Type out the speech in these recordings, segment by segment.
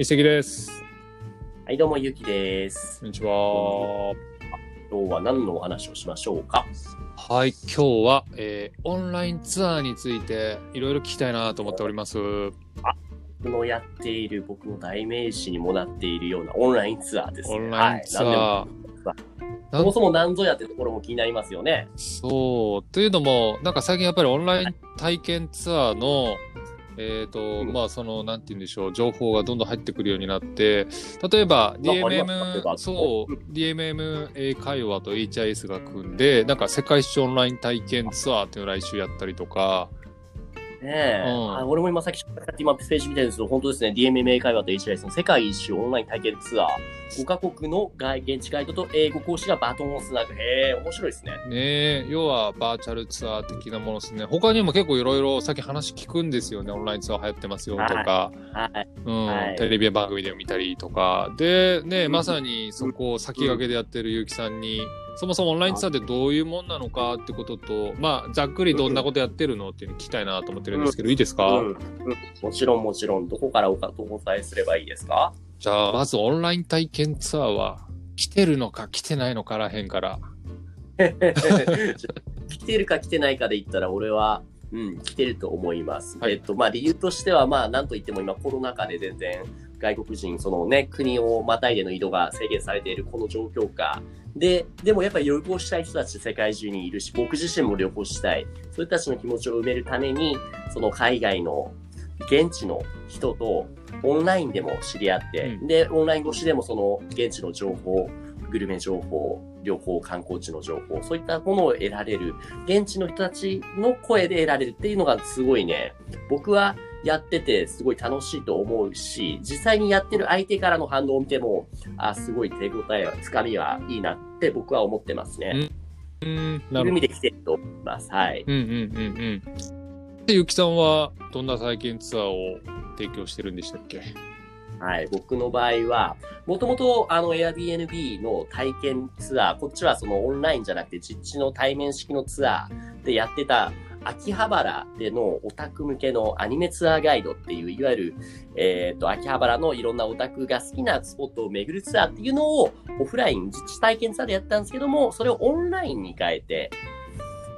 一石です。はい、どうも、ゆきですこ。んにちは。今日は何のお話をしましょうか？はい、今日は、えーオンラインツアーについていろいろ聞きたいなと思っております。僕のやっている、僕の代名詞にもなっているようなオンラインツアーですね。オンラインツアー。はい、そもそも何ぞやってところも気になりますよね。そう。というのも、なんか最近やっぱりオンライン体験ツアーの、えっ、と、うん。まあ、その、なんて言うんでしょう、情報がどんどん入ってくるようになって、例えば、DMM、そう、DMM 英会話と HIS が組んで、なんか世界一周オンライン体験ツアーっていうのを来週やったりとか、ねえ、うんあ俺も今さっき今ページ見てるんですけど、本当ですね、DMMA 会話と HIS の世界一周オンライン体験ツアー。5カ国の外現地ガイドと英語講師がバトンをつなぐ。へえ、面白いですね。ねえ要はバーチャルツアー的なものですね。他にも結構いろいろさっき話聞くんですよね。オンラインツアー流行ってますよとか、はい。うんはいテレビ番組で見たりとか。で、ね、まさにそこを先駆けでやってる結城さんに、そもそもオンラインツアーってどういうもんなのかってことと、まあ、ざっくりどんなことやってるのっていうのを聞きたいなと思ってるんですけど、いいですか、うんうん。もちろん、もちろん、どこからおかお答えすればいいですか？じゃあ、まずオンライン体験ツアーは来てるのか来てないのからへんから。来てるか来てないかで言ったら、俺は、うん、来てると思います。はい。えっと、まあ、理由としては、まあ、なんといっても今、コロナ禍で全然、外国人、そのね、国をまたいでの移動が制限されているこの状況下。で、でもやっぱり旅行したい人たち世界中にいるし、僕自身も旅行したい。そういう人たちの気持ちを埋めるために、その海外の現地の人とオンラインでも知り合って、うで、オンライン越しでもその現地の情報、グルメ情報、旅行、観光地の情報、そういったものを得られる、現地の人たちの声で得られるっていうのがすごいね、僕はやっててすごい楽しいと思うし、実際にやってる相手からの反応を見ても、あ、すごい手応えは、つかみはいいなって僕は思ってますね。うん、なるほど。味で来てると思います。はい。うんうんうんうん。で、ゆきさんはどんな体験ツアーを提供してるんでしたっけ？はい。僕の場合は、もともとあの Airbnb の体験ツアー、こっちはそのオンラインじゃなくて実地の対面式のツアーでやってた秋葉原でのオタク向けのアニメツアーガイドっていう、いわゆる、えっ、と、秋葉原のいろんなオタクが好きなスポットを巡るツアーっていうのをオフライン、実地体験ツアーでやったんですけども、それをオンラインに変えて、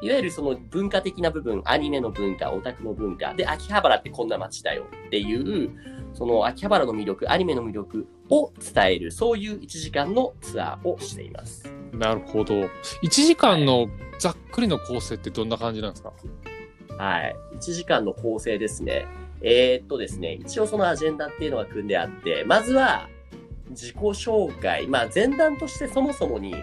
いわゆるその文化的な部分、アニメの文化、オタクの文化、で、秋葉原ってこんな街だよっていう、その秋葉原の魅力、アニメの魅力を伝える、そういう1時間のツアーをしています。なるほど。1時間のざっくりの構成ってどんな感じなんですか？はい。1時間の構成ですね。えーっとですね、一応そのアジェンダっていうのが組んであって、まずは自己紹介。まあ前段としてそもそもに、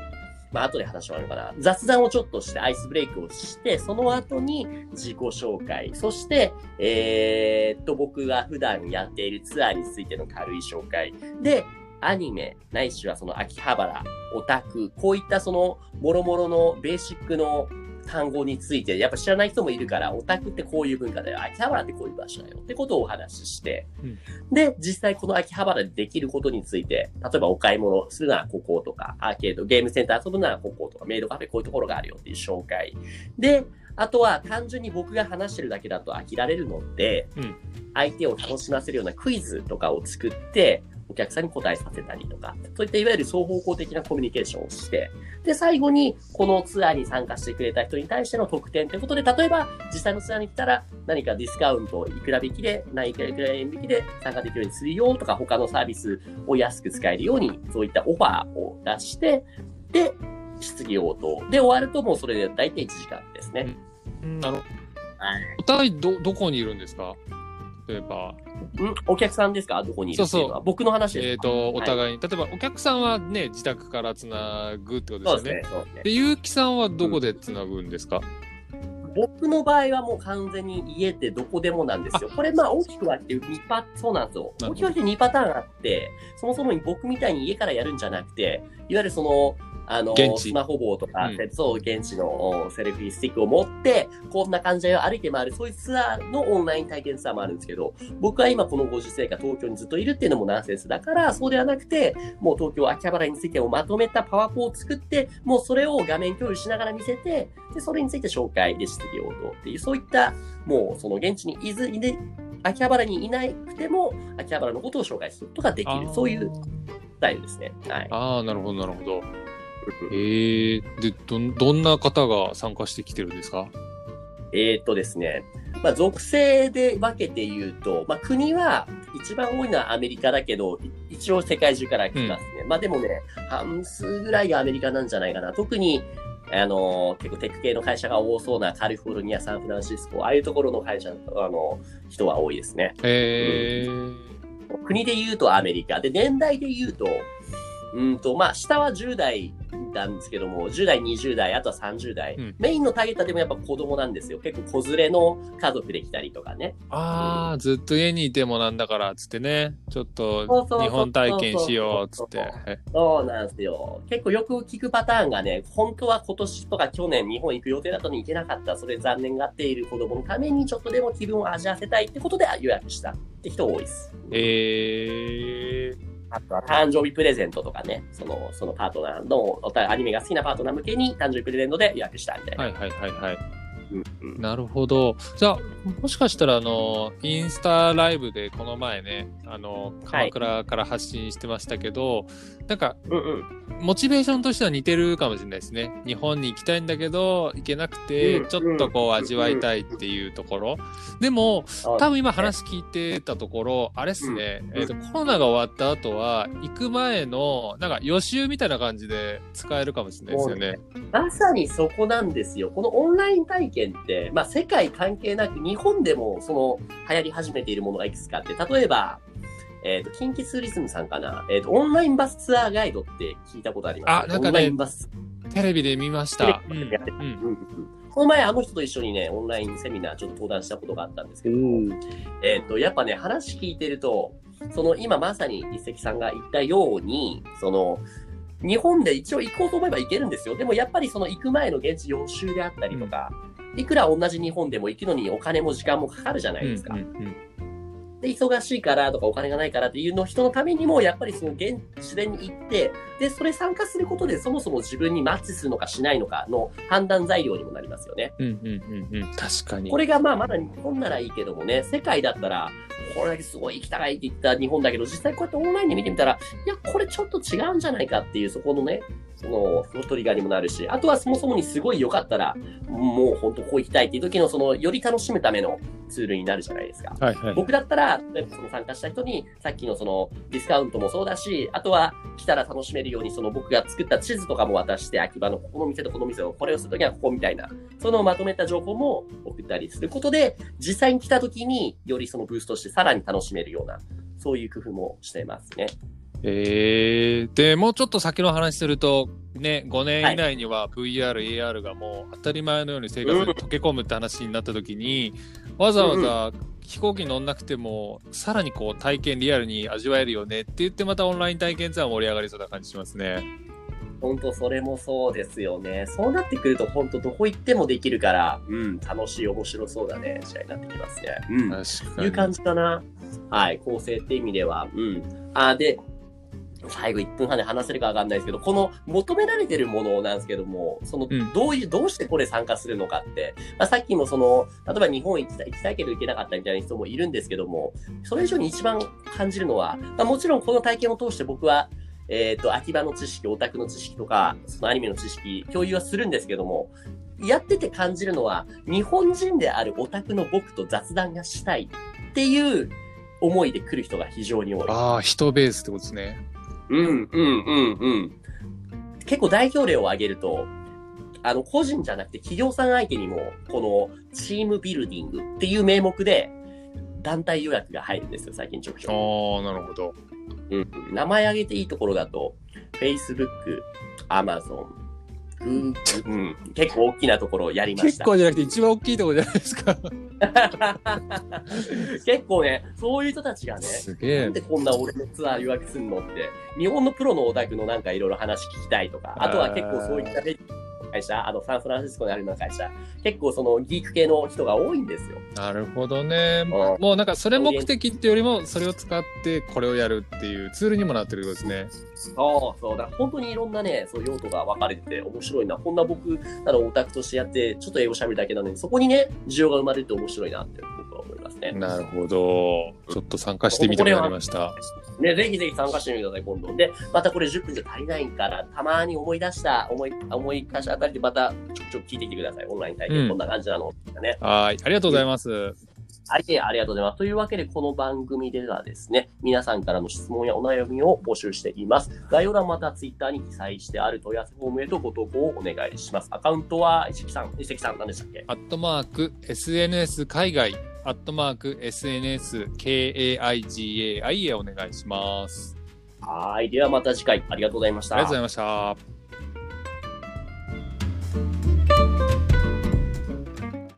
まあ後で話してもあるかな。雑談をちょっとしてアイスブレイクをして、その後に自己紹介。そして、えーっと僕が普段やっているツアーについての軽い紹介。で、アニメ、ないしはその秋葉原、オタク、こういったその、もろもろのベーシックの単語について、やっぱ知らない人もいるから、オタクってこういう文化だよ、秋葉原ってこういう場所だよ。ってことをお話しして、うん。で、実際この秋葉原でできることについて、例えばお買い物するならこことか、アーケード、ゲームセンター遊ぶならこことか、メイドカフェこういうところがあるよっていう紹介。で、あとは単純に僕が話してるだけだと飽きられるので、うん。相手を楽しませるようなクイズとかを作って、お客さんに答えさせたりとか、そういったいわゆる双方向的なコミュニケーションをして、で、最後にこのツアーに参加してくれた人に対しての特典ということで、例えば実際のツアーに来たら何かディスカウント、いくら引きで、何いくらいくら円引きで参加できるようにするよとか、他のサービスを安く使えるように、そういったオファーを出して、で、質疑応答。で、終わるともうそれで大体1時間ですね。なるはい。お互いど、どこにいるんですか？例えば、んお客さんですか？どこにいるっていうのは？そう僕の話ですえっ、と、お互いに、例えばお客さんはね、自宅からつなぐってことですよね。そうですね。ですねで、ゆうきさんはどこでつなぐんですか、僕の場合はもう完全に家ってどこでもなんですよ。これまあ大きく分けて2パそうなんですよ。大きく分けて2パターンあって、そもそも僕みたいに家からやるんじゃなくて、いわゆるその、あの、スマホ棒とか、うんそう、現地のおセルフィースティックを持って、こんな感じで歩いて回る、そういうツアーのオンライン体験ツアーもあるんですけど、僕は今このご時世が東京にずっといるっていうのもナンセンスだから、そうではなくて、もう東京秋葉原についてをまとめたパワポを作って、もうそれを画面共有しながら見せて、で、それについて紹介で質疑応答っていう、そういった、もうその現地にいずいで、秋葉原にいなくても、秋葉原のことを紹介することができる、そういうスタイルですね。はい。ああ、なるほど、なるほど。ええで、どん、どんな方が参加してきてるんですか？えーっとですね、まあ、属性で分けて言うと、まあ、国は一番多いのはアメリカだけど、い一応世界中から来ますね。まあでもね、半数ぐらいがアメリカなんじゃないかな。特に、あの結構テック系の会社が多そうなカリフォルニア、サンフランシスコ、ああいうところの会社、あの、人は多いですね。ええ国で言うとアメリカ。で、年代で言うと、うんと、まあ、下は10代なんですけども、10代、20代、あとは30代。うんメインのターゲットはでもやっぱ子供なんですよ。結構子連れの家族で来たりとかね。ああ、ずっと家にいてもなんだから、つってね。ちょっと日本体験しよう、つって。えそうなんですよ。結構よく聞くパターンがね、本当は今年とか去年日本行く予定だったのに行けなかった、それ残念がっている子供のためにちょっとでも気分を味わわせたいってことで予約したって人多いです。ええあとは誕生日プレゼントとかね、その、そのパートナーの、アニメが好きなパートナー向けに誕生日プレゼントで予約したみたいな。はいはいはいはい。なるほど。じゃあ、もしかしたら、あの、インスタライブでこの前ね、あの、鎌倉から発信してましたけど、なんか、うんうん。モチベーションとしては似てるかもしれないですね。日本に行きたいんだけど、行けなくてう、んちょっとこう味わいたいっていうところ。でも、多分今話聞いてたところ、あれっすね、うんえっ、と、コロナが終わった後は、行く前の、なんか予習みたいな感じで使えるかもしれないですよね。まさにそこなんですよ。このオンライン体験って、まあ世界関係なく日本でもその流行り始めているものがいくつかあって、例えば、えっ、と、近畿ツーリズムさんかな。えっ、と、オンラインバスツアーガイドって聞いたことありますあなんかね。テレビで見ました。この前あの人と一緒にね、オンラインセミナーちょっと登壇したことがあったんですけども、えっ、と、やっぱね、話聞いてると、その今まさに一石さんが言ったように、その、日本で一応行こうと思えば行けるんですよ。でもやっぱりその行く前の現地予習であったりとか、いくら同じ日本でも行くのにお金も時間もかかるじゃないですか。うんうんで、忙しいからとかお金がないからっていうの人のためにも、やっぱりその現地でに行って、で、それ参加することでそもそも自分にマッチするのかしないのかの判断材料にもなりますよね。うんうんうんうん確かに。これがまあまだ日本ならいいけどもね、世界だったら、これだけすごい行きたいって言った日本だけど、実際こうやってオンラインで見てみたら、いや、これちょっと違うんじゃないかっていう、そこのね、その、そのトリガーにもなるし、あとはそもそもにすごい良かったら、もう本当こう行きたいっていう時の、その、より楽しむためのツールになるじゃないですか。はいはい。僕だったら、例えばその参加した人に、さっきのそのディスカウントもそうだし、あとは来たら楽しめるように、その僕が作った地図とかも渡して、秋葉のここの店とこの店を、これをするときはここみたいな、そのまとめた情報も送ったりすることで、実際に来たときによりそのブーストしてさらに楽しめるような、そういう工夫もしてますね。えー、でもうちょっと先の話すると、ね、5年以内には VR、AR がもう当たり前のように生活に溶け込むって話になった時に、わざわざ飛行機乗んなくても、さらにこう体験リアルに味わえるよねって言ってまたオンライン体験ツアー盛り上がりそうな感じしますね。本当それもそうですよね。そうなってくると本当どこ行ってもできるから、うん、楽しい、面白そうだね、試合になってきますね。うん。確かに。いう感じかな。はい、構成って意味では。うん。あ、で、最後1分半で話せるかわかんないですけど、この求められてるものなんですけども、そのうん、どういう、どうしてこれ参加するのかって、まあ、さっきもその、例えば日本行きたきたいけど行けなかったみたいな人もいるんですけども、それ以上に一番感じるのは、まあ、もちろんこの体験を通して僕は、えっ、と、秋葉の知識、オタクの知識とか、そのアニメの知識、共有はするんですけども、やってて感じるのは、日本人であるオタクの僕と雑談がしたいっていう思いで来る人が非常に多い。ああ、人ベースってことですね。うん、うん、うん、うん。結構代表例を挙げると、あの、個人じゃなくて企業さん相手にも、このチームビルディングっていう名目で、団体予約が入るんですよ、最近ちょくちあょあ、なるほど。く。うん。名前挙げていいところだと、Facebook、Amazon、うん。結構大きなところをやりました。結構じゃなくて一番大きいところじゃないですか。結構ね、そういう人たちがね、すげえなんで。こんな俺のツアー予約すんのって、日本のプロのオタクのなんかいろいろ話聞きたいとか、あとは結構そういった会社、あの、サンフランシスコにあるような会社、結構そのギーク系の人が多いんですよ。なるほどね。うんもうなんかそれ目的っていうよりも、それを使ってこれをやるっていうツールにもなってるってことですね。そうそう。だから本当にいろんなね、そう用途が分かれてて面白いな。こんな僕ならオタクとしてやって、ちょっと英語喋るだけなのに、そこにね、需要が生まれると面白いなって僕は思いますますね。なるほど。ちょっと参加してみたくなりました。ね、ぜひぜひ参加してみてください、今度。で、またこれ10分じゃ足りないから、たまに思い出した、思い、思い出したあたりでまたちょくちょく聞いてきてください。オンライン体験、うんこんな感じなの。ね。はい。ありがとうございます。はい、ありがとうございます。というわけで、この番組ではですね、皆さんからの質問やお悩みを募集しています。概要欄またはツイッターに記載してある問い合わせフォームへとご投稿をお願いします。アカウントは、石木さん、石木さん、何でしたっけ？アットマーク SNS 海外、アットマーク SNS KAIGAI へお願いします。はい。ではまた次回、ありがとうございました。ありがとうございました。